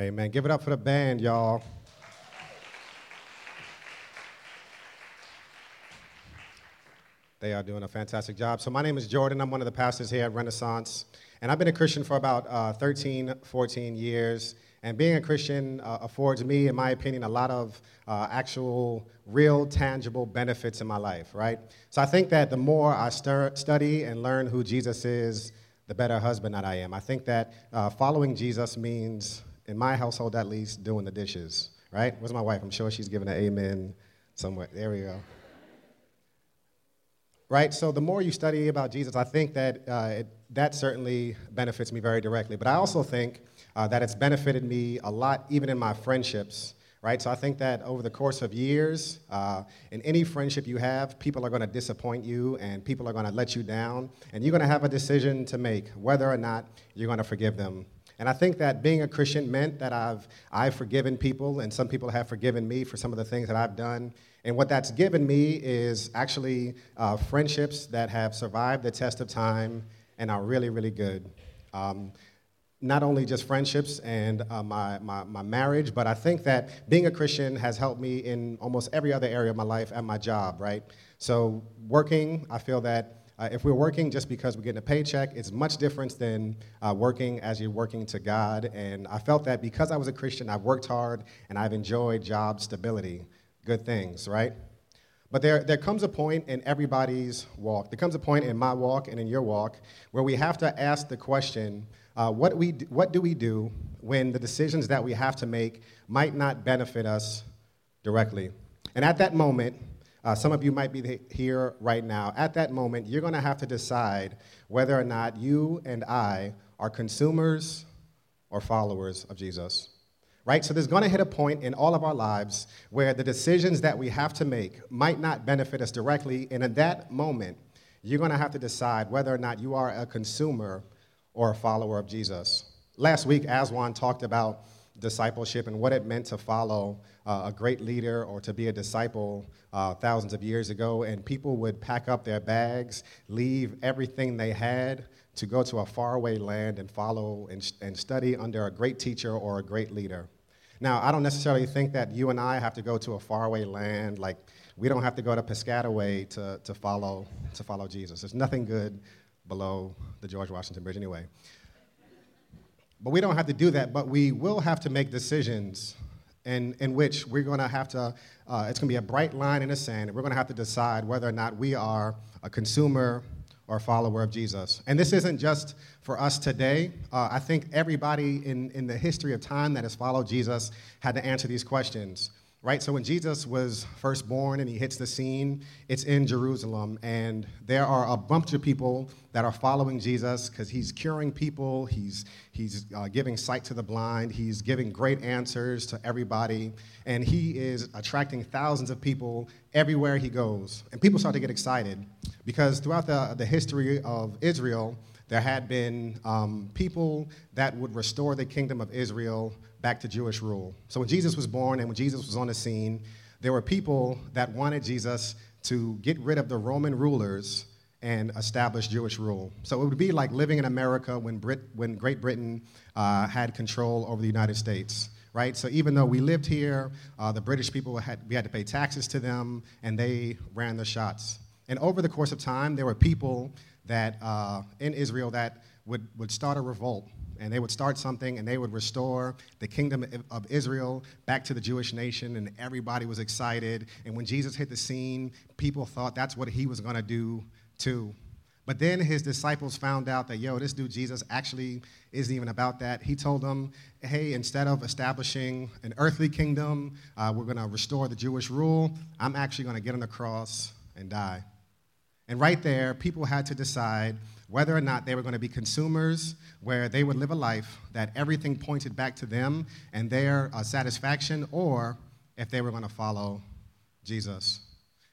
Amen. Give it up for the band, y'all. They are doing a fantastic job. So, my name is Jordan. I'm one of the pastors here at Renaissance. And I've been a Christian for about uh, 13, 14 years. And being a Christian uh, affords me, in my opinion, a lot of uh, actual, real, tangible benefits in my life, right? So I think that the more I stir, study and learn who Jesus is, the better husband that I am. I think that uh, following Jesus means, in my household at least, doing the dishes, right? Where's my wife? I'm sure she's giving an amen somewhere. There we go right? So the more you study about Jesus, I think that uh, it, that certainly benefits me very directly. But I also think uh, that it's benefited me a lot, even in my friendships, right? So I think that over the course of years, uh, in any friendship you have, people are going to disappoint you and people are going to let you down, and you're going to have a decision to make whether or not you're going to forgive them. And I think that being a Christian meant that I've, I've forgiven people, and some people have forgiven me for some of the things that I've done. And what that's given me is actually uh, friendships that have survived the test of time and are really, really good. Um, not only just friendships and uh, my, my, my, marriage, but I think that being a Christian has helped me in almost every other area of my life and my job, right? So, working, I feel that uh, if we're working just because we're getting a paycheck, it's much different than uh, working as you're working to God. And I felt that because I was a Christian, I've worked hard and I've enjoyed job stability good things, right? But there, there comes a point in everybody's walk, there comes a point in my walk and in your walk where we have to ask the question uh, what, we, what do we do when the decisions that we have to make might not benefit us directly? And at that moment, uh, some of you might be here right now. At that moment, you're going to have to decide whether or not you and I are consumers or followers of Jesus right? So there's going to hit a point in all of our lives where the decisions that we have to make might not benefit us directly. And in that moment, you're going to have to decide whether or not you are a consumer or a follower of Jesus. Last week, Aswan talked about discipleship and what it meant to follow uh, a great leader or to be a disciple uh, thousands of years ago. And people would pack up their bags, leave everything they had to go to a faraway land and follow and, and study under a great teacher or a great leader. Now, I don't necessarily think that you and I have to go to a faraway land. Like, we don't have to go to Piscataway to, to, follow, to follow Jesus. There's nothing good below the George Washington Bridge anyway. But we don't have to do that, but we will have to make decisions in, in which we're going to have to, uh, it's going to be a bright line in the sand, and we're going to have to decide whether or not we are a consumer or a follower of Jesus. And this isn't just for us today. Uh, I think everybody in, in the history of time that has followed Jesus had to answer these questions right? So when Jesus was first born and he hits the scene, it's in Jerusalem. And there are a bunch of people that are following Jesus because he's curing people, he's, he's uh, giving sight to the blind, he's giving great answers to everybody. And he is attracting thousands of people everywhere he goes. And people start to get excited because throughout the, the history of Israel, there had been um, people that would restore the kingdom of Israel back to Jewish rule. So when Jesus was born and when Jesus was on the scene, there were people that wanted Jesus to get rid of the Roman rulers and establish Jewish rule. So it would be like living in America when, Brit- when Great Britain uh, had control over the United States. Right? So even though we lived here, uh, the British people had, we had to pay taxes to them, and they ran the shots. And over the course of time, there were people that uh, in Israel that would, would start a revolt and they would start something and they would restore the kingdom of Israel back to the Jewish nation, and everybody was excited. And when Jesus hit the scene, people thought that's what he was going to do too. But then his disciples found out that, yo, this dude Jesus actually isn't even about that. He told them, hey, instead of establishing an earthly kingdom, uh, we're going to restore the Jewish rule. I'm actually going to get on the cross and die. And right there, people had to decide whether or not they were going to be consumers, where they would live a life that everything pointed back to them and their uh, satisfaction, or if they were going to follow Jesus.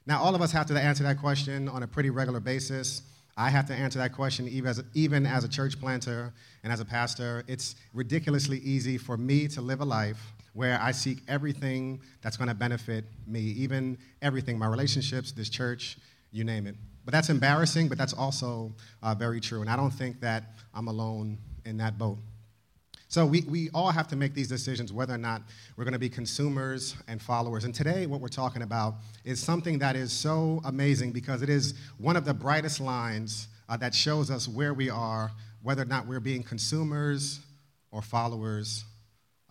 Now, all of us have to answer that question on a pretty regular basis. I have to answer that question even as, even as a church planter and as a pastor. It's ridiculously easy for me to live a life where I seek everything that's going to benefit me, even everything my relationships, this church, you name it. But that's embarrassing, but that's also uh, very true. And I don't think that I'm alone in that boat. So we, we all have to make these decisions whether or not we're going to be consumers and followers. And today, what we're talking about is something that is so amazing because it is one of the brightest lines uh, that shows us where we are, whether or not we're being consumers or followers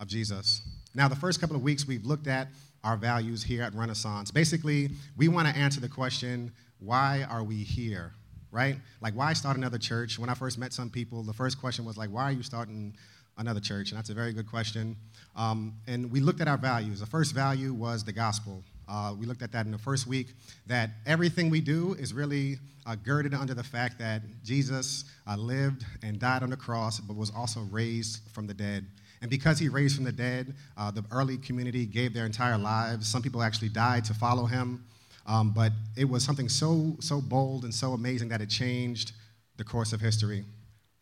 of Jesus. Now, the first couple of weeks, we've looked at our values here at Renaissance. Basically, we want to answer the question why are we here? Right? Like, why start another church? When I first met some people, the first question was like, why are you starting another church? And that's a very good question. Um, and we looked at our values. The first value was the gospel. Uh, we looked at that in the first week, that everything we do is really uh, girded under the fact that Jesus uh, lived and died on the cross, but was also raised from the dead. And because he raised from the dead, uh, the early community gave their entire lives. Some people actually died to follow him. Um, but it was something so, so bold and so amazing that it changed the course of history.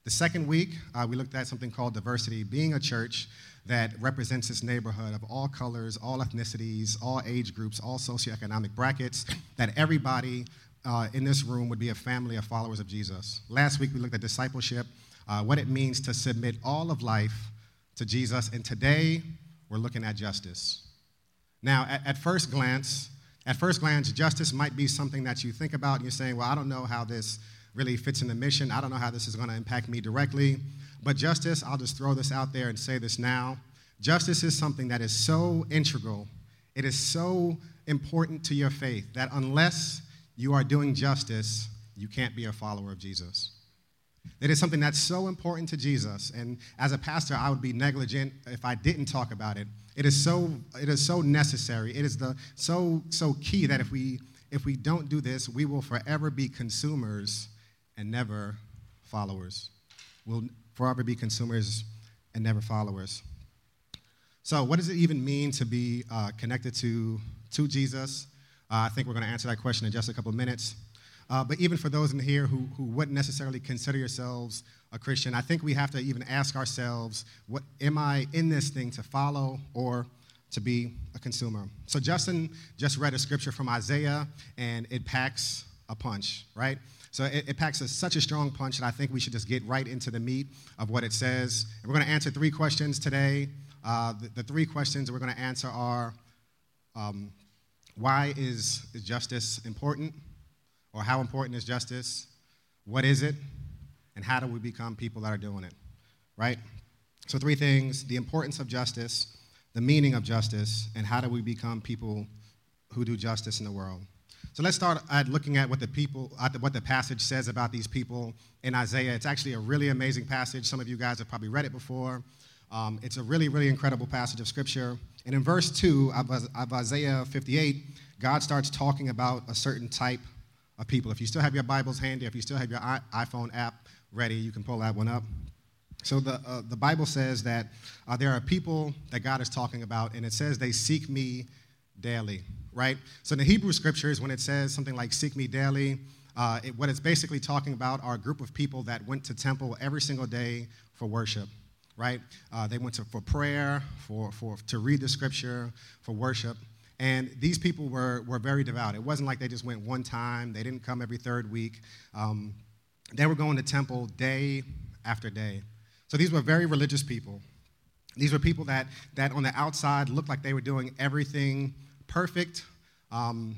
The second week, uh, we looked at something called diversity, being a church that represents this neighborhood of all colors, all ethnicities, all age groups, all socioeconomic brackets, that everybody uh, in this room would be a family of followers of Jesus. Last week, we looked at discipleship, uh, what it means to submit all of life to Jesus, and today, we're looking at justice. Now, at, at first glance, at first glance, justice might be something that you think about and you're saying, well, I don't know how this really fits in the mission. I don't know how this is going to impact me directly. But justice, I'll just throw this out there and say this now. Justice is something that is so integral, it is so important to your faith that unless you are doing justice, you can't be a follower of Jesus. It is something that's so important to Jesus, and as a pastor, I would be negligent if I didn't talk about it. It is so, it is so necessary. It is the, so, so key that if we, if we don't do this, we will forever be consumers and never followers. We'll forever be consumers and never followers. So, what does it even mean to be uh, connected to, to Jesus? Uh, I think we're going to answer that question in just a couple minutes. Uh, but even for those in here who, who wouldn't necessarily consider yourselves a Christian, I think we have to even ask ourselves, what am I in this thing to follow or to be a consumer? So Justin just read a scripture from Isaiah, and it packs a punch, right? So it, it packs a, such a strong punch that I think we should just get right into the meat of what it says. And we're going to answer three questions today. Uh, the, the, three questions we're going to answer are um, why is, is justice important? Or how important is justice? What is it? And how do we become people that are doing it? Right? So, three things the importance of justice, the meaning of justice, and how do we become people who do justice in the world. So let's start at looking at what the people, what the passage says about these people in Isaiah. It's actually a really amazing passage. Some of you guys have probably read it before. Um, it's a really, really incredible passage of scripture. And in verse 2 of, of Isaiah 58, God starts talking about a certain type of people. If you still have your Bibles handy, if you still have your iPhone app ready, you can pull that one up. So the, uh, the Bible says that uh, there are people that God is talking about, and it says they seek me daily right? So in the Hebrew scriptures, when it says something like seek me daily, uh, it, what it's basically talking about are a group of people that went to temple every single day for worship, right? Uh, they went to, for prayer, for, for, to read the scripture, for worship. And these people were, were very devout. It wasn't like they just went one time, they didn't come every third week. Um, they were going to temple day after day. So these were very religious people. These were people that, that on the outside looked like they were doing everything perfect, um,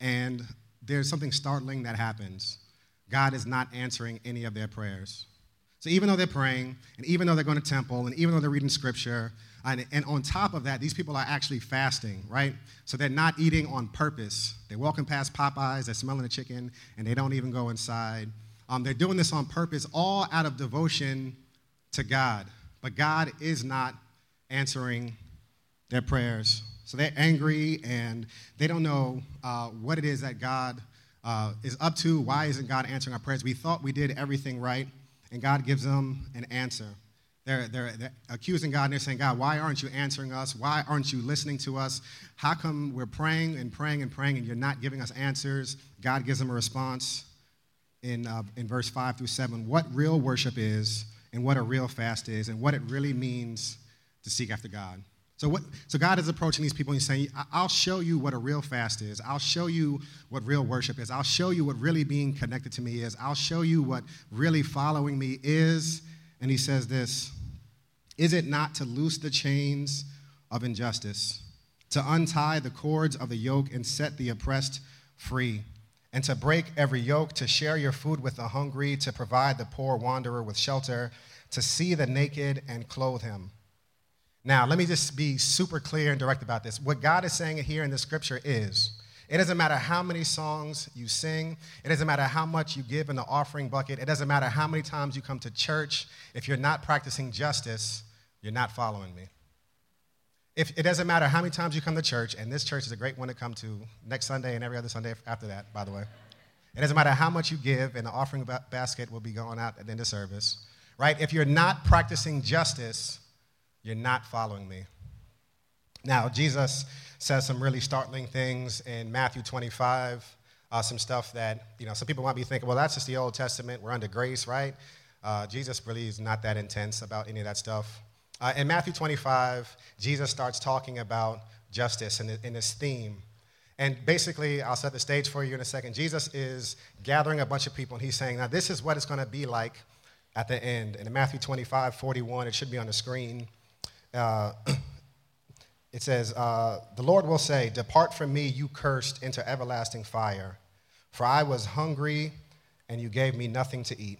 and there's something startling that happens. God is not answering any of their prayers. So even though they're praying, and even though they're going to temple, and even though they're reading scripture, and, and, on top of that, these people are actually fasting, right? So they're not eating on purpose. They're walking past Popeyes, they're smelling the chicken, and they don't even go inside. Um, they're doing this on purpose, all out of devotion to God. But God is not answering their prayers. So they're angry and they don't know uh, what it is that God uh, is up to. Why isn't God answering our prayers? We thought we did everything right, and God gives them an answer. They're, they're, they're, accusing God and they're saying, God, why aren't you answering us? Why aren't you listening to us? How come we're praying and praying and praying and you're not giving us answers? God gives them a response in, uh, in verse 5 through 7 what real worship is and what a real fast is and what it really means to seek after God. So, what, so God is approaching these people and he's saying, I'll show you what a real fast is. I'll show you what real worship is. I'll show you what really being connected to me is. I'll show you what really following me is. And he says this Is it not to loose the chains of injustice, to untie the cords of the yoke and set the oppressed free, and to break every yoke, to share your food with the hungry, to provide the poor wanderer with shelter, to see the naked and clothe him? Now, let me just be super clear and direct about this. What God is saying here in the scripture is it doesn't matter how many songs you sing, it doesn't matter how much you give in the offering bucket, it doesn't matter how many times you come to church. If you're not practicing justice, you're not following me. If, it doesn't matter how many times you come to church, and this church is a great one to come to next Sunday and every other Sunday after that, by the way. It doesn't matter how much you give, and the offering basket will be going out at the end of service, right? If you're not practicing justice, you're not following me. Now, Jesus says some really startling things in Matthew 25, uh, some stuff that, you know, some people might be thinking, well, that's just the Old Testament. We're under grace, right? Uh, Jesus really is not that intense about any of that stuff. Uh, in Matthew 25, Jesus starts talking about justice and in this theme. And basically, I'll set the stage for you in a second. Jesus is gathering a bunch of people, and he's saying, Now, this is what it's going to be like at the end. And in Matthew 25, 41, it should be on the screen uh, it says, uh, The Lord will say, Depart from me, you cursed, into everlasting fire. For I was hungry, and you gave me nothing to eat.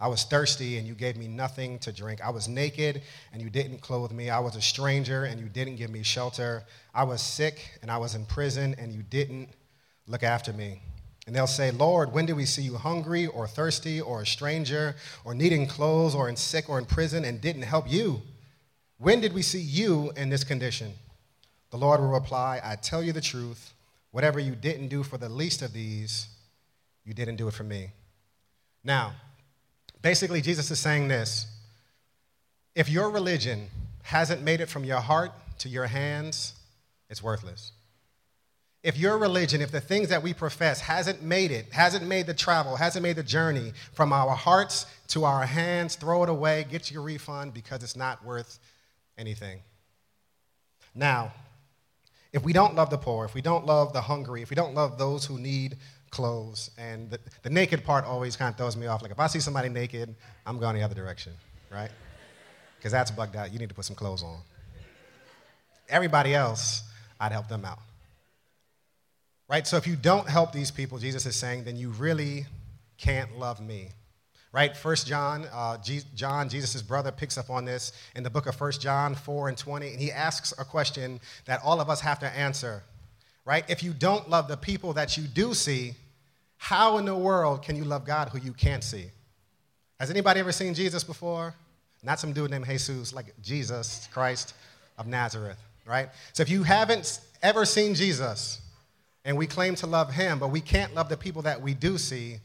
I was thirsty, and you gave me nothing to drink. I was naked, and you didn't clothe me. I was a stranger, and you didn't give me shelter. I was sick, and I was in prison, and you didn't look after me. And they'll say, Lord, when did we see you hungry, or thirsty, or a stranger, or needing clothes, or in sick, or in prison, and didn't help you? When did we see you in this condition? The Lord will reply, I tell you the truth. Whatever you didn't do for the least of these, you didn't do it for me. Now, basically, Jesus is saying this if your religion hasn't made it from your heart to your hands, it's worthless. If your religion, if the things that we profess hasn't made it, hasn't made the travel, hasn't made the journey from our hearts to our hands, throw it away, get your refund because it's not worth anything. Now, if we don't love the poor, if we don't love the hungry, if we don't love those who need clothes, and the, the naked part always kind of throws me off. Like if I see somebody naked, I'm going the other direction, right? Because that's bugged out. You need to put some clothes on. Everybody else, I'd help them out. Right? So if you don't help these people, Jesus is saying, then you really can't love me right? First John, uh, G- John, Jesus' brother, picks up on this in the book of First John 4 and 20, and he asks a question that all of us have to answer, right? If you don't love the people that you do see, how in the world can you love God who you can't see? Has anybody ever seen Jesus before? Not some dude named Jesus, like Jesus Christ of Nazareth, right? So if you haven't ever seen Jesus, and we claim to love him, but we can't love the people that we do see,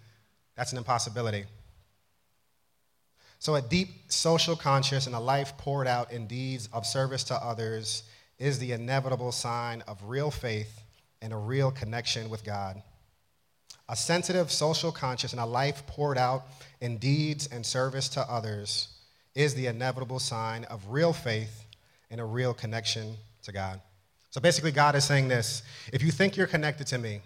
that's an impossibility. So, a deep social conscience and a life poured out in deeds of service to others is the inevitable sign of real faith and a real connection with God. A sensitive social conscience and a life poured out in deeds and service to others is the inevitable sign of real faith and a real connection to God. So basically, God is saying this if you think you're connected to me,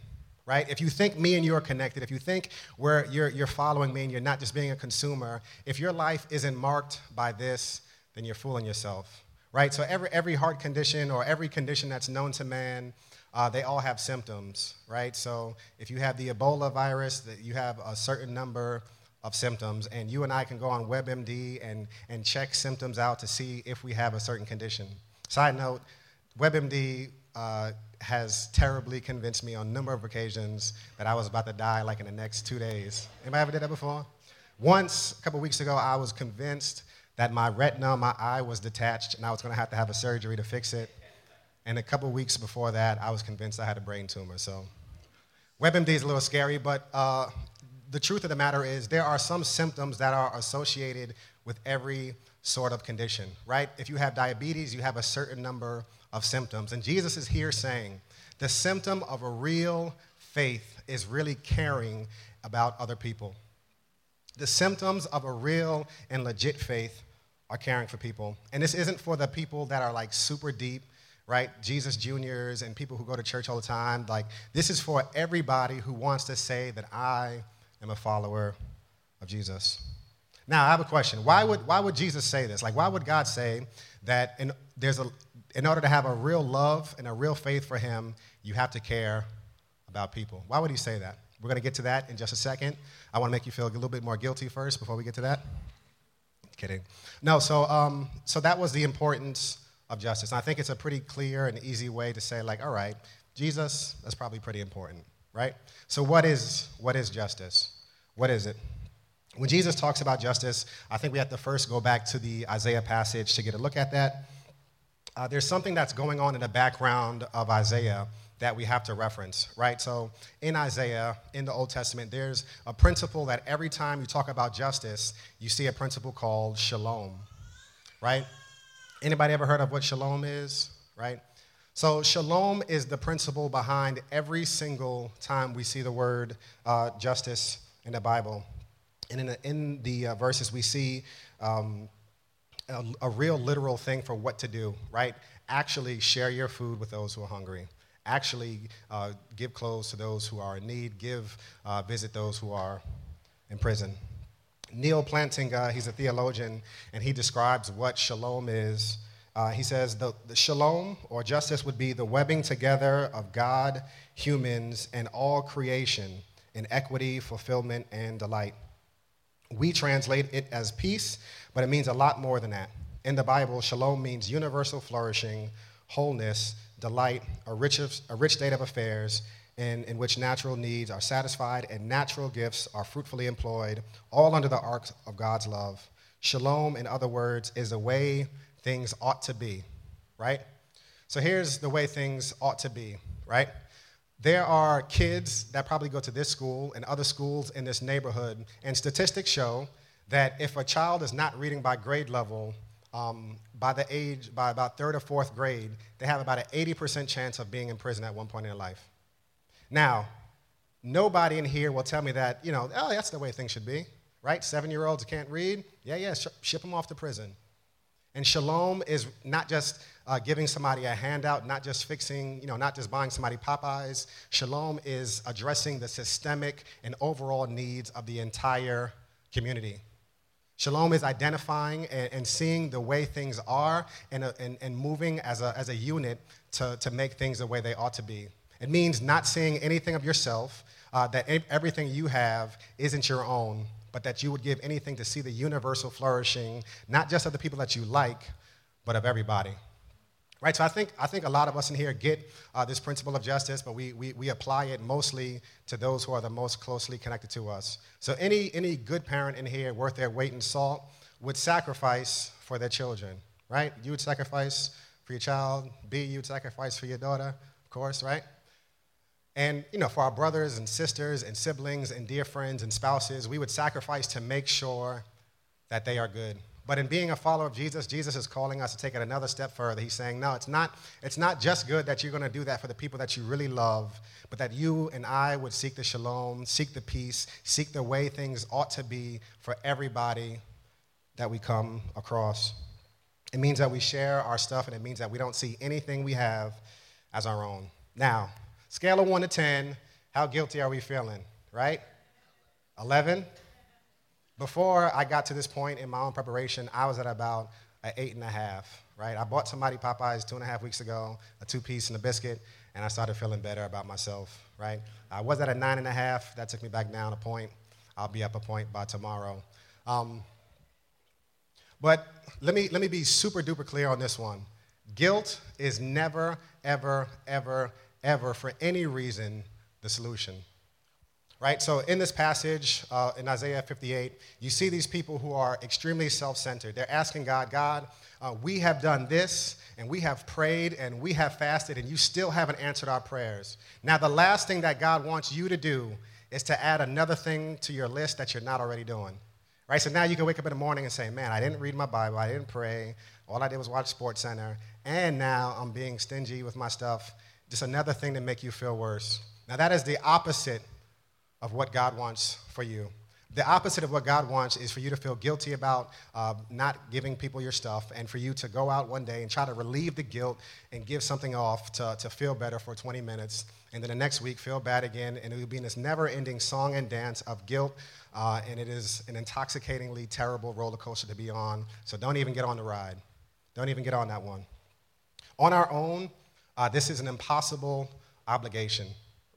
right? If you think me and you are connected, if you think where you're, you're following me and you're not just being a consumer, if your life isn't marked by this, then you're fooling yourself, right? So every, every heart condition or every condition that's known to man, uh, they all have symptoms, right? So if you have the Ebola virus, that you have a certain number of symptoms, and you and I can go on WebMD and, and check symptoms out to see if we have a certain condition. Side note, WebMD uh, has terribly convinced me on a number of occasions that I was about to die like in the next two days. Anybody ever did that before? Once, a couple weeks ago, I was convinced that my retina, my eye was detached, and I was going to have to have a surgery to fix it. And a couple weeks before that, I was convinced I had a brain tumor. So, WebMD is a little scary, but uh, the truth of the matter is there are some symptoms that are associated with every sort of condition, right? If you have diabetes, you have a certain number of symptoms. And Jesus is here saying the symptom of a real faith is really caring about other people. The symptoms of a real and legit faith are caring for people. And this isn't for the people that are like super deep, right? Jesus Juniors and people who go to church all the time. Like, this is for everybody who wants to say that I am a follower of Jesus. Now, I have a question. Why would, why would Jesus say this? Like, why would God say that in, there's a, in order to have a real love and a real faith for Him, you have to care about people? Why would He say that? We're going to get to that in just a second. I want to make you feel a little bit more guilty first before we get to that. Kidding. No, so, um, so that was the importance of justice. And I think it's a pretty clear and easy way to say, like, all right, Jesus, that's probably pretty important, right? So, what is, what is justice? What is it? When Jesus talks about justice, I think we have to first go back to the Isaiah passage to get a look at that. Uh, there's something that's going on in the background of Isaiah that we have to reference, right? So in Isaiah, in the Old Testament, there's a principle that every time you talk about justice, you see a principle called shalom, right? Anybody ever heard of what shalom is, right? So shalom is the principle behind every single time we see the word uh, justice in the Bible. And in the, in the uh, verses, we see um, a, a real literal thing for what to do, right? Actually share your food with those who are hungry actually uh, give clothes to those who are in need, give, uh, visit those who are in prison. Neal Plantinga, he's a theologian, and he describes what shalom is. Uh, he says the, the shalom or justice would be the webbing together of God, humans, and all creation in equity, fulfillment, and delight. We translate it as peace, but it means a lot more than that. In the Bible, shalom means universal flourishing, wholeness, delight, a rich, a rich state of affairs in, in which natural needs are satisfied and natural gifts are fruitfully employed, all under the arc of God's love. Shalom, in other words, is the way things ought to be, right? So here's the way things ought to be, right? There are kids that probably go to this school and other schools in this neighborhood, and statistics show that if a child is not reading by grade level, um, by the age, by about third or fourth grade, they have about an 80% chance of being in prison at one point in their life. Now, nobody in here will tell me that, you know, oh, that's the way things should be, right? Seven year olds can't read? Yeah, yeah, sh- ship them off to prison. And shalom is not just uh, giving somebody a handout, not just fixing, you know, not just buying somebody Popeyes. Shalom is addressing the systemic and overall needs of the entire community. Shalom is identifying and, and seeing the way things are and, uh, and, and moving as a, as a unit to, to make things the way they ought to be. It means not seeing anything of yourself, uh, that everything you have isn't your own, but that you would give anything to see the universal flourishing, not just of the people that you like, but of everybody. Right, so I think, I think a lot of us in here get uh, this principle of justice, but we, we, we apply it mostly to those who are the most closely connected to us. So any, any good parent in here worth their weight in salt would sacrifice for their children, right? You would sacrifice for your child. B, you would sacrifice for your daughter, of course, right? And, you know, for our brothers and sisters and siblings and dear friends and spouses, we would sacrifice to make sure that they are good. But in being a follower of Jesus, Jesus is calling us to take it another step further. He's saying, no, it's not, it's not just good that you're going to do that for the people that you really love, but that you and I would seek the shalom, seek the peace, seek the way things ought to be for everybody that we come across. It means that we share our stuff, and it means that we don't see anything we have as our own. Now, scale of 1 to 10, how guilty are we feeling, right? 11? Before I got to this point in my own preparation, I was at about an eight and a half, right? I bought somebody Popeyes two and a half weeks ago, a two piece and a biscuit, and I started feeling better about myself, right? I was at a nine and a half. That took me back down a point. I'll be up a point by tomorrow. Um, but let me, let me be super duper clear on this one. Guilt is never, ever, ever, ever, for any reason, the solution right? So in this passage uh, in Isaiah 58, you see these people who are extremely self centered. They're asking God, God, uh, we have done this and we have prayed and we have fasted and you still haven't answered our prayers. Now, the last thing that God wants you to do is to add another thing to your list that you're not already doing. Right? So now you can wake up in the morning and say, Man, I didn't read my Bible, I didn't pray, all I did was watch Sports Center, and now I'm being stingy with my stuff. Just another thing to make you feel worse. Now, that is the opposite of what God wants for you. The opposite of what God wants is for you to feel guilty about uh, not giving people your stuff and for you to go out one day and try to relieve the guilt and give something off to, to feel better for 20 minutes. And then the next week, feel bad again. And it will be in this never ending song and dance of guilt. Uh, and it is an intoxicatingly terrible roller coaster to be on. So don't even get on the ride. Don't even get on that one. On our own, uh, this is an impossible obligation,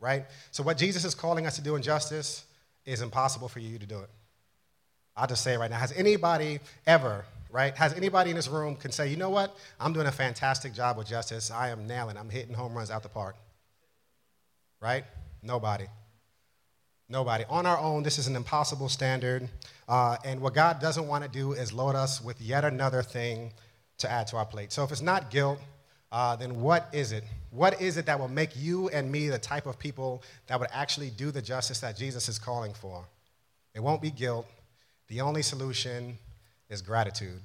right? So, what Jesus is calling us to do in justice is impossible for you to do it. I'll just say it right now. Has anybody ever, right? Has anybody in this room can say, you know what? I'm doing a fantastic job with justice. I am nailing. I'm hitting home runs out the park. Right? Nobody. Nobody. On our own, this is an impossible standard. Uh, and what God doesn't want to do is load us with yet another thing to add to our plate. So if it's not guilt, uh, then what is it? What is it that will make you and me the type of people that would actually do the justice that Jesus is calling for? It won't be guilt. The only solution is gratitude.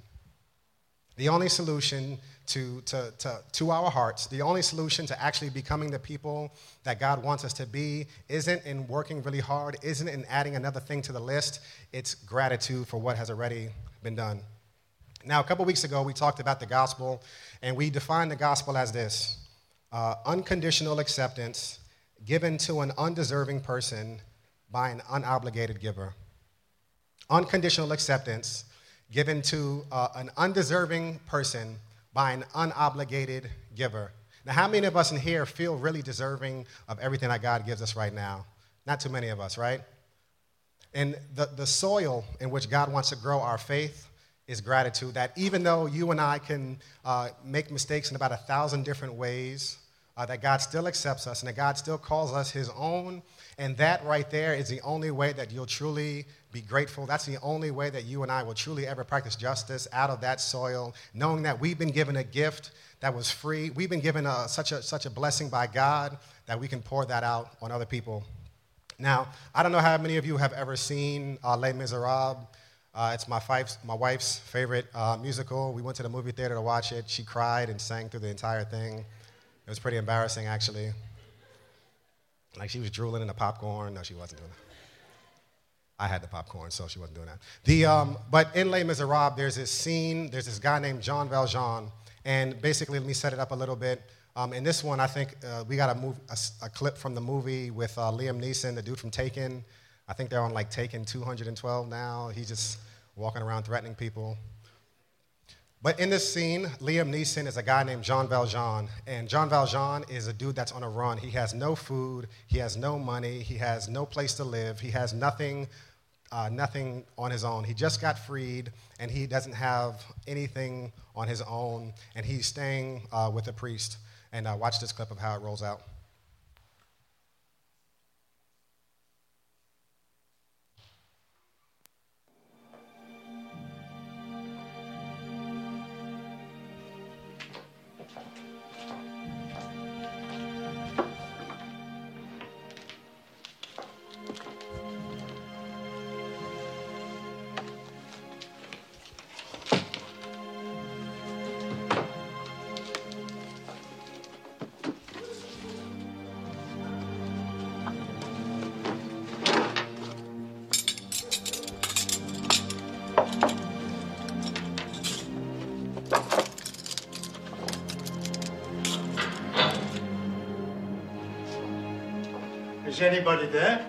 The only solution to, to, to, to our hearts, the only solution to actually becoming the people that God wants us to be isn't in working really hard, isn't in adding another thing to the list. It's gratitude for what has already been done. Now, a couple weeks ago, we talked about the gospel, and we defined the gospel as this uh, unconditional acceptance given to an undeserving person by an unobligated giver. Unconditional acceptance given to uh, an undeserving person by an unobligated giver. Now, how many of us in here feel really deserving of everything that God gives us right now? Not too many of us, right? And the, the soil in which God wants to grow our faith is gratitude. That even though you and I can uh, make mistakes in about a thousand different ways, uh, that God still accepts us and that God still calls us His own. And that right there is the only way that you'll truly be grateful. That's the only way that you and I will truly ever practice justice out of that soil, knowing that we've been given a gift that was free. We've been given a, such, a, such a blessing by God that we can pour that out on other people. Now, I don't know how many of you have ever seen uh, Les Miserables. Uh, it's my, my wife's favorite uh, musical. We went to the movie theater to watch it. She cried and sang through the entire thing. It was pretty embarrassing, actually. Like she was drooling in the popcorn. No, she wasn't doing that. I had the popcorn, so she wasn't doing that. The, um, but in Les Miserables, there's this scene, there's this guy named Jean Valjean, and basically, let me set it up a little bit. Um, in this one, I think uh, we got a, move, a, a, clip from the movie with uh, Liam Neeson, the dude from Taken. I think they're on like Taken 212 now. He's just walking around threatening people. But in this scene, Liam Neeson is a guy named Jean Valjean. And Jean Valjean is a dude that's on a run. He has no food, he has no money, he has no place to live, he has nothing, uh, nothing on his own. He just got freed, and he doesn't have anything on his own, and he's staying uh, with a priest. And uh, watch this clip of how it rolls out. Anybody there?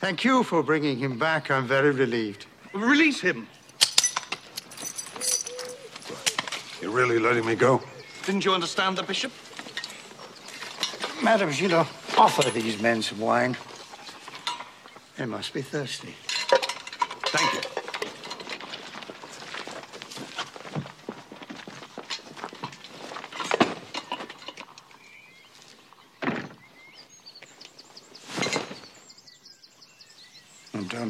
Thank you for bringing him back. I'm very relieved. Release him. You're really letting me go? Didn't you understand the bishop? Madame Gillot, offer these men some wine. They must be thirsty. Thank you. And don't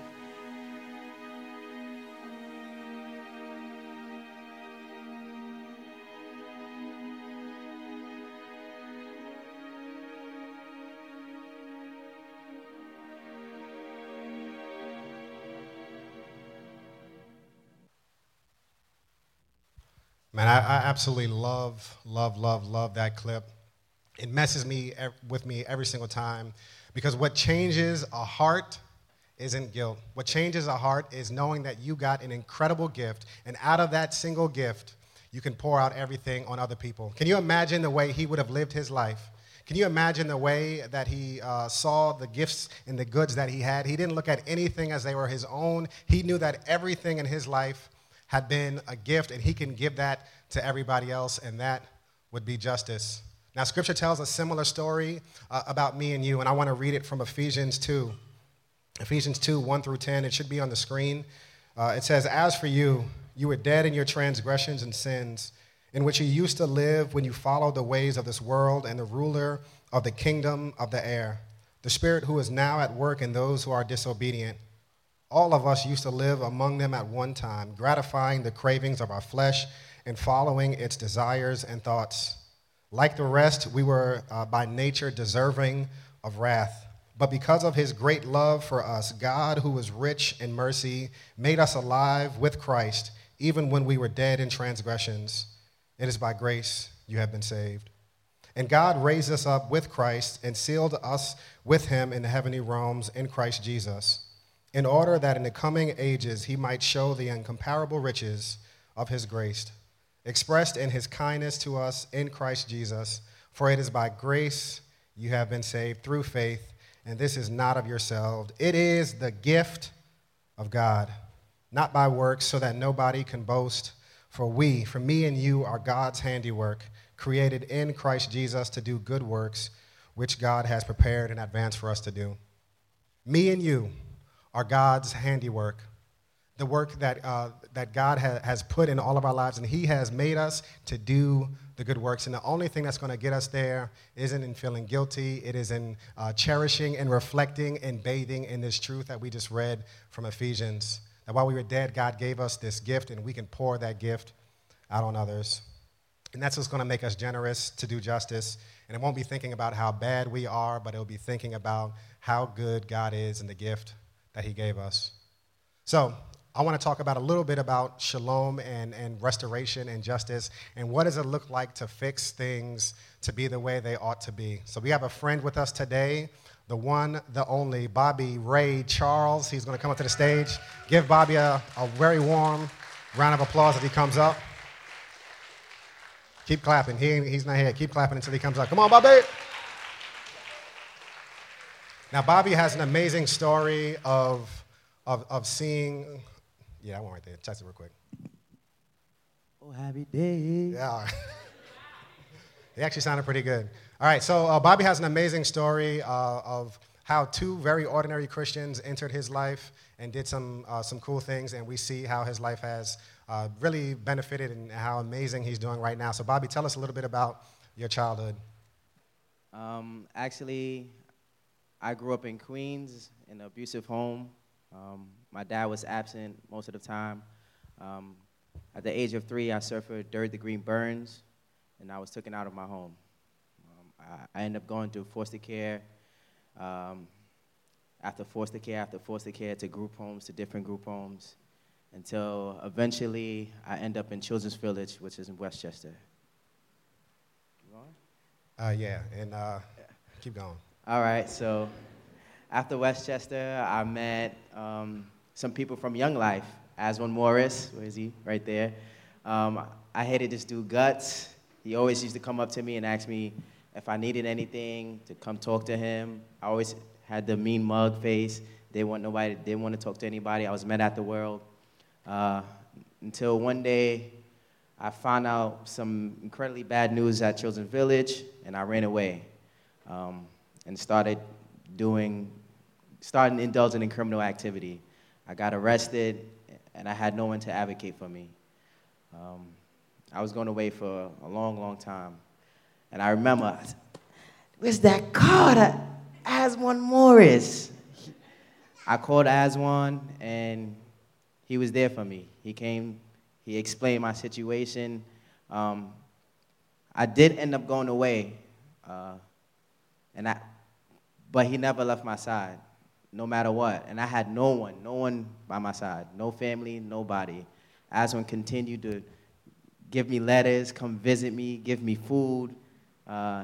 Man, I, I absolutely love, love, love, love that clip. It messes me with me every single time because what changes a heart isn't guilt. What changes a heart is knowing that you got an incredible gift, and out of that single gift, you can pour out everything on other people. Can you imagine the way he would have lived his life? Can you imagine the way that he uh, saw the gifts and the goods that he had? He didn't look at anything as they were his own. He knew that everything in his life had been a gift, and he can give that to everybody else, and that would be justice. Now, scripture tells a similar story uh, about me and you, and I want to read it from Ephesians 2. Ephesians 2, 1 through 10. It should be on the screen. Uh, it says, As for you, you were dead in your transgressions and sins, in which you used to live when you followed the ways of this world and the ruler of the kingdom of the air, the spirit who is now at work in those who are disobedient. All of us used to live among them at one time, gratifying the cravings of our flesh and following its desires and thoughts. Like the rest, we were uh, by nature deserving of wrath. But because of his great love for us, God, who is rich in mercy, made us alive with Christ, even when we were dead in transgressions. It is by grace you have been saved. And God raised us up with Christ and sealed us with him in the heavenly realms in Christ Jesus, in order that in the coming ages he might show the incomparable riches of his grace, expressed in his kindness to us in Christ Jesus. For it is by grace you have been saved through faith and this is not of yourselves. It is the gift of God, not by works, so that nobody can boast. For we, for me and you, are God's handiwork, created in Christ Jesus to do good works, which God has prepared in advance for us to do. Me and you are God's handiwork, the work that, uh, that God ha- has put in all of our lives, and He has made us to do the good works. And the only thing that's going to get us there isn't in feeling guilty, it is in uh, cherishing and reflecting and bathing in this truth that we just read from Ephesians. That while we were dead, God gave us this gift, and we can pour that gift out on others. And that's what's going to make us generous to do justice. And it won't be thinking about how bad we are, but it'll be thinking about how good God is and the gift that He gave us. So, I want to talk about a little bit about shalom and, and restoration and justice and what does it look like to fix things to be the way they ought to be. So we have a friend with us today, the one, the only, Bobby Ray Charles. He's going to come up to the stage. Give Bobby a, a very warm round of applause as he comes up. Keep clapping. He, he's not here. Keep clapping until he comes up. Come on, Bobby. Now, Bobby has an amazing story of, of, of seeing yeah, I one right there. Test it real quick. Oh, happy day. Yeah. he actually sounded pretty good. All right, so uh, Bobby has an amazing story uh, of how two very ordinary Christians entered his life and did some, uh, some cool things, and we see how his life has uh, really benefited and how amazing he's doing right now. So, Bobby, tell us a little bit about your childhood. Um, actually, I grew up in Queens in an abusive home. Um, my dad was absent most of the time. Um, at the age of three, I suffered third degree burns, and I was taken out of my home. Um, I, I, ended up going to foster care. Um, after foster care, after foster care, to group homes, to different group homes, until eventually I end up in Children's Village, which is in Westchester. Uh, yeah, and uh, keep going. All right, so after Westchester, I met um, some people from Young Life. Aswan Morris, where is he? Right there. Um, I hated this dude Guts. He always used to come up to me and ask me if I needed anything to come talk to him. I always had the mean mug face. They want nobody. Didn't want to talk to anybody. I was met at the world. Uh, until one day, I found out some incredibly bad news at Children's Village, and I ran away um, and started doing, started indulging in criminal activity. I got arrested, and I had no one to advocate for me. Um, I was going away for a long, long time. And I remember, where's that car that Aswan Morris? I called Aswan, and he was there for me. He came he explained my situation. Um, I did end up going away, uh, and I, but he never left my side, no matter what. And I had no one, no one by my side, no family, nobody. Aswan continued to give me letters, come visit me, give me food. Uh,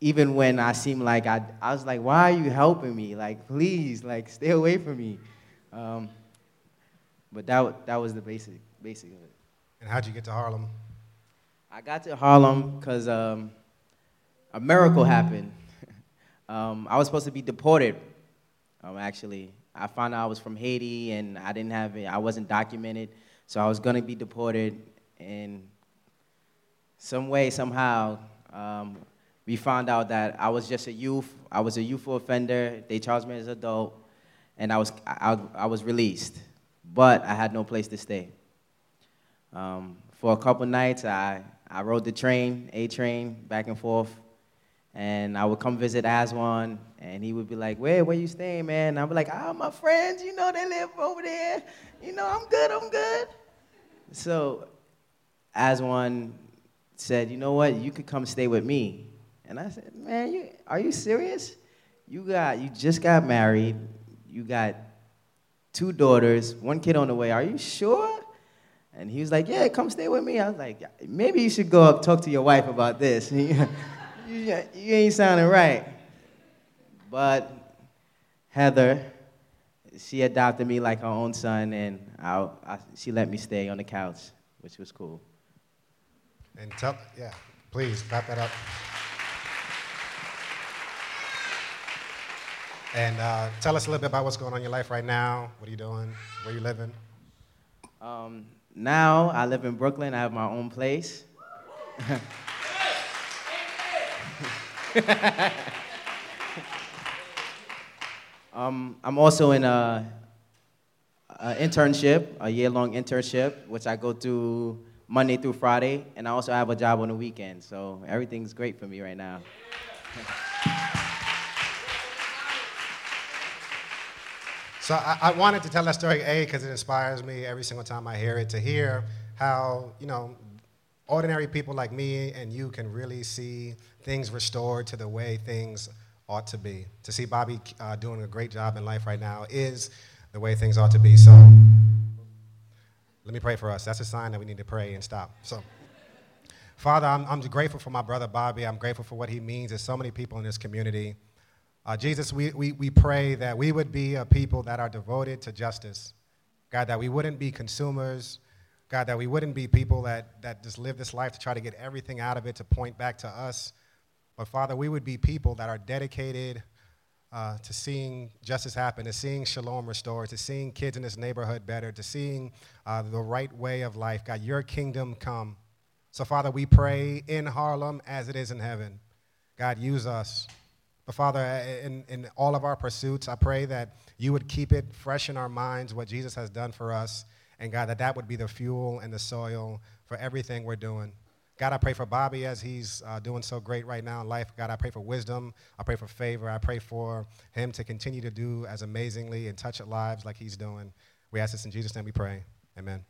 even when I seemed like I, I was like, why are you helping me? Like, please, like, stay away from me. Um, but that, that was the basic, basic of it. And how'd you get to Harlem? I got to Harlem because um, a miracle happened. Um, I was supposed to be deported, um, actually. I found out I was from Haiti and I didn't have it, I wasn't documented, so I was gonna be deported. And some way, somehow, um, we found out that I was just a youth. I was a youthful offender. They charged me as an adult, and I was I, I was released, but I had no place to stay. Um, for a couple nights, I, I rode the train, A train, back and forth. And I would come visit Aswan, and he would be like, Where, where you staying, man? And I'd be like, Ah, oh, my friends, you know, they live over there. You know, I'm good, I'm good. So Aswan said, You know what? You could come stay with me. And I said, Man, you, are you serious? You got, you just got married. You got two daughters, one kid on the way. Are you sure? And he was like, Yeah, come stay with me. I was like, Maybe you should go up talk to your wife about this. you, you ain't sounding right. But Heather, she adopted me like her own son, and I, I, she let me stay on the couch, which was cool. And tell, yeah, please wrap that up. And uh, tell us a little bit about what's going on in your life right now. What are you doing? Where are you living? Um, now I live in Brooklyn. I have my own place. um, I'm also in a, a internship, a year-long internship, which I go through Monday through Friday, and I also have a job on the weekend. So everything's great for me right now. So I, I, wanted to tell that story, A, because it inspires me every single time I hear it, to hear how, you know, ordinary people like me and you can really see things restored to the way things ought to be. To see Bobby uh, doing a great job in life right now is the way things ought to be. So let me pray for us. That's a sign that we need to pray and stop. So, Father, I'm, I'm grateful for my brother Bobby. I'm grateful for what he means to so many people in this community. Uh, Jesus, we, we, we pray that we would be a people that are devoted to justice. God, that we wouldn't be consumers. God, that we wouldn't be people that, that just live this life to try to get everything out of it to point back to us. But Father, we would be people that are dedicated uh, to seeing justice happen, to seeing shalom restored, to seeing kids in this neighborhood better, to seeing uh, the right way of life. God, your kingdom come. So, Father, we pray in Harlem as it is in heaven. God, use us. But Father, in, in all of our pursuits, I pray that you would keep it fresh in our minds what Jesus has done for us. And God, that that would be the fuel and the soil for everything we're doing. God, I pray for Bobby as he's uh, doing so great right now in life. God, I pray for wisdom. I pray for favor. I pray for him to continue to do as amazingly and touch lives like he's doing. We ask this in Jesus' name we pray. Amen.